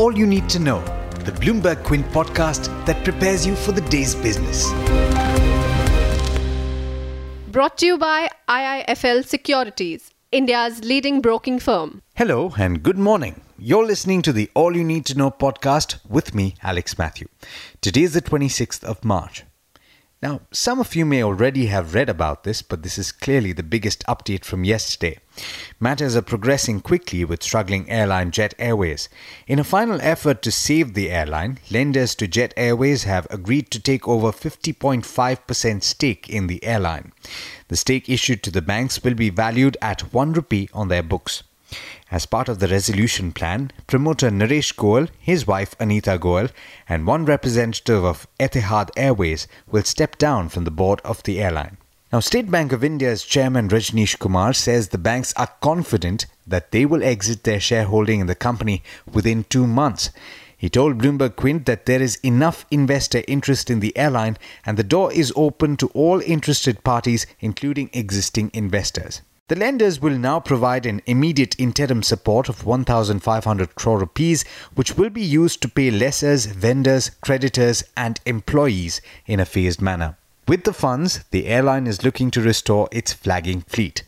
All You Need to Know, the Bloomberg Quint podcast that prepares you for the day's business. Brought to you by IIFL Securities, India's leading broking firm. Hello and good morning. You're listening to the All You Need to Know podcast with me, Alex Matthew. Today is the 26th of March. Now, some of you may already have read about this, but this is clearly the biggest update from yesterday. Matters are progressing quickly with struggling airline Jet Airways. In a final effort to save the airline, lenders to Jet Airways have agreed to take over 50.5% stake in the airline. The stake issued to the banks will be valued at 1 rupee on their books. As part of the resolution plan, promoter Naresh Goyal, his wife Anita Goyal, and one representative of Etihad Airways will step down from the board of the airline. Now, State Bank of India's chairman Rajneesh Kumar says the banks are confident that they will exit their shareholding in the company within two months. He told Bloomberg Quint that there is enough investor interest in the airline and the door is open to all interested parties, including existing investors. The lenders will now provide an immediate interim support of 1,500 crore rupees, which will be used to pay lessors, vendors, creditors, and employees in a phased manner. With the funds, the airline is looking to restore its flagging fleet.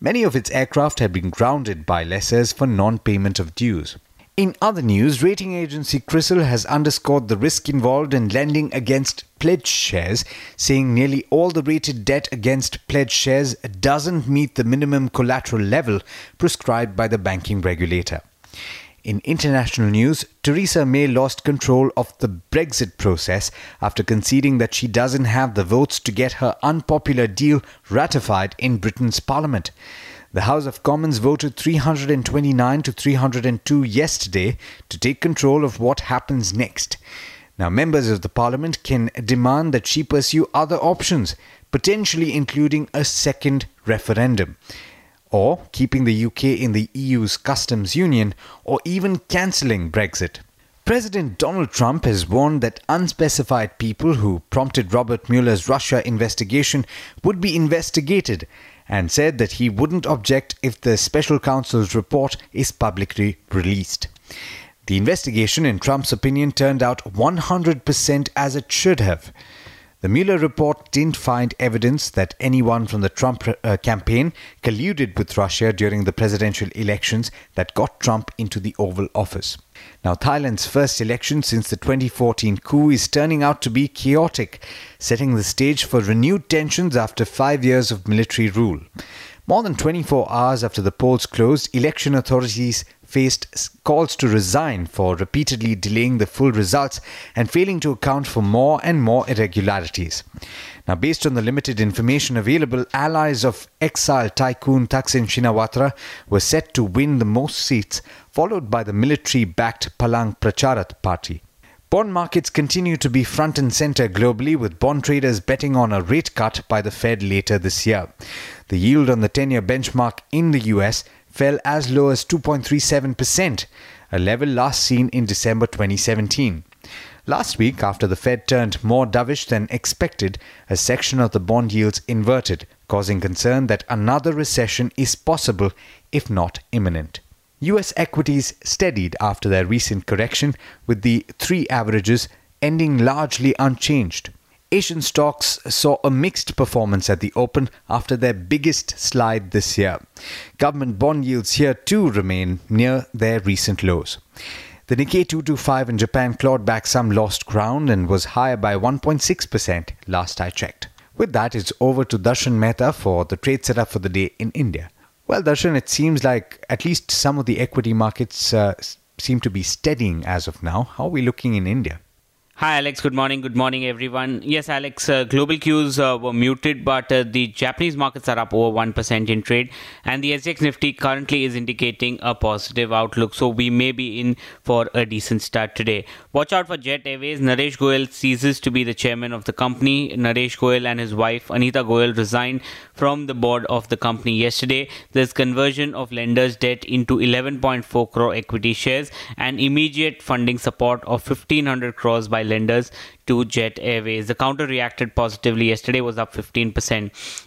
Many of its aircraft have been grounded by lessors for non payment of dues. In other news, rating agency CRISIL has underscored the risk involved in lending against pledged shares, saying nearly all the rated debt against pledged shares doesn't meet the minimum collateral level prescribed by the banking regulator. In international news, Theresa May lost control of the Brexit process after conceding that she doesn't have the votes to get her unpopular deal ratified in Britain's parliament. The House of Commons voted 329 to 302 yesterday to take control of what happens next. Now, members of the parliament can demand that she pursue other options, potentially including a second referendum, or keeping the UK in the EU's customs union, or even cancelling Brexit. President Donald Trump has warned that unspecified people who prompted Robert Mueller's Russia investigation would be investigated and said that he wouldn't object if the special counsel's report is publicly released. The investigation, in Trump's opinion, turned out 100% as it should have. The Mueller report didn't find evidence that anyone from the Trump uh, campaign colluded with Russia during the presidential elections that got Trump into the Oval Office. Now, Thailand's first election since the 2014 coup is turning out to be chaotic, setting the stage for renewed tensions after five years of military rule. More than 24 hours after the polls closed, election authorities faced calls to resign for repeatedly delaying the full results and failing to account for more and more irregularities. Now, based on the limited information available, allies of exiled tycoon Thaksin Shinawatra were set to win the most seats, followed by the military backed Palang Pracharat party. Bond markets continue to be front and center globally, with bond traders betting on a rate cut by the Fed later this year. The yield on the 10 year benchmark in the US fell as low as 2.37%, a level last seen in December 2017. Last week, after the Fed turned more dovish than expected, a section of the bond yields inverted, causing concern that another recession is possible, if not imminent. US equities steadied after their recent correction, with the three averages ending largely unchanged. Asian stocks saw a mixed performance at the open after their biggest slide this year. Government bond yields here too remain near their recent lows. The Nikkei 225 in Japan clawed back some lost ground and was higher by 1.6% last I checked. With that, it's over to Darshan Mehta for the trade setup for the day in India. Well, Darshan, it seems like at least some of the equity markets uh, seem to be steadying as of now. How are we looking in India? Hi, Alex. Good morning. Good morning, everyone. Yes, Alex, uh, global cues uh, were muted, but uh, the Japanese markets are up over 1% in trade, and the SGX Nifty currently is indicating a positive outlook. So we may be in for a decent start today. Watch out for Jet Airways. Naresh Goyal ceases to be the chairman of the company. Naresh Goyal and his wife, Anita Goyal, resigned from the board of the company yesterday. There's conversion of lenders' debt into 11.4 crore equity shares and immediate funding support of 1500 crores by lenders to Jet Airways. The counter reacted positively. Yesterday was up 15%.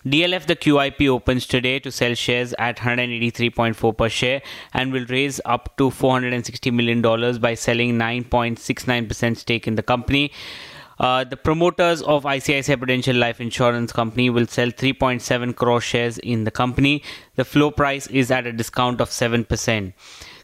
DLF, the QIP, opens today to sell shares at 183.4 per share and will raise up to $460 million by selling 9.69% stake in the company. Uh, the promoters of ICICI Prudential Life Insurance Company will sell 3.7 crore shares in the company. The floor price is at a discount of 7%.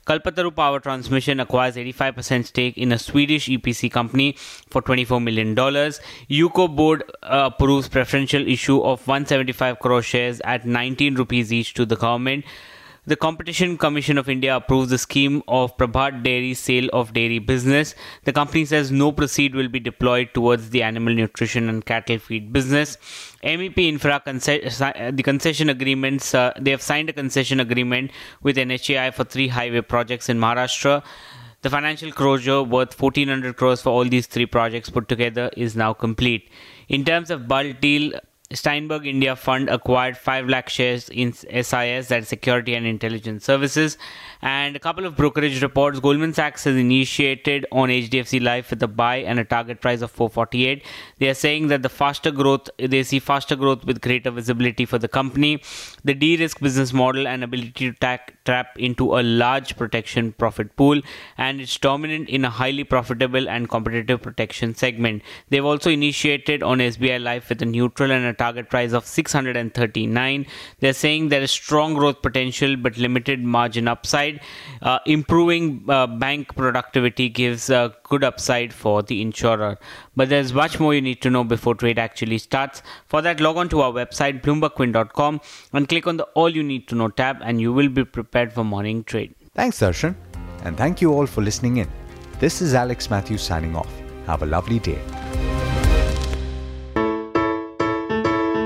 Kalpataru Power Transmission acquires 85% stake in a Swedish EPC company for $24 million. UCO board uh, approves preferential issue of 175 crore shares at 19 rupees each to the government. The Competition Commission of India approves the scheme of Prabhat Dairy sale of dairy business. The company says no proceed will be deployed towards the animal nutrition and cattle feed business. MEP Infra the concession agreements uh, they have signed a concession agreement with NHAI for three highway projects in Maharashtra. The financial closure worth 1400 crores for all these three projects put together is now complete. In terms of bulk deal, Steinberg India Fund acquired 5 lakh shares in SIS, that is Security and Intelligence Services. And a couple of brokerage reports. Goldman Sachs has initiated on HDFC Life with a buy and a target price of 448. They are saying that the faster growth, they see faster growth with greater visibility for the company, the de-risk business model and ability to tack, tap into a large protection profit pool, and it's dominant in a highly profitable and competitive protection segment. They've also initiated on SBI Life with a neutral and a target price of 639. They're saying there is strong growth potential but limited margin upside. Uh, improving uh, bank productivity gives a good upside for the insurer. But there's much more you need to know before trade actually starts. For that, log on to our website, bloombergquint.com, and click on the All You Need to Know tab, and you will be prepared for morning trade. Thanks, Darshan. And thank you all for listening in. This is Alex Matthews signing off. Have a lovely day.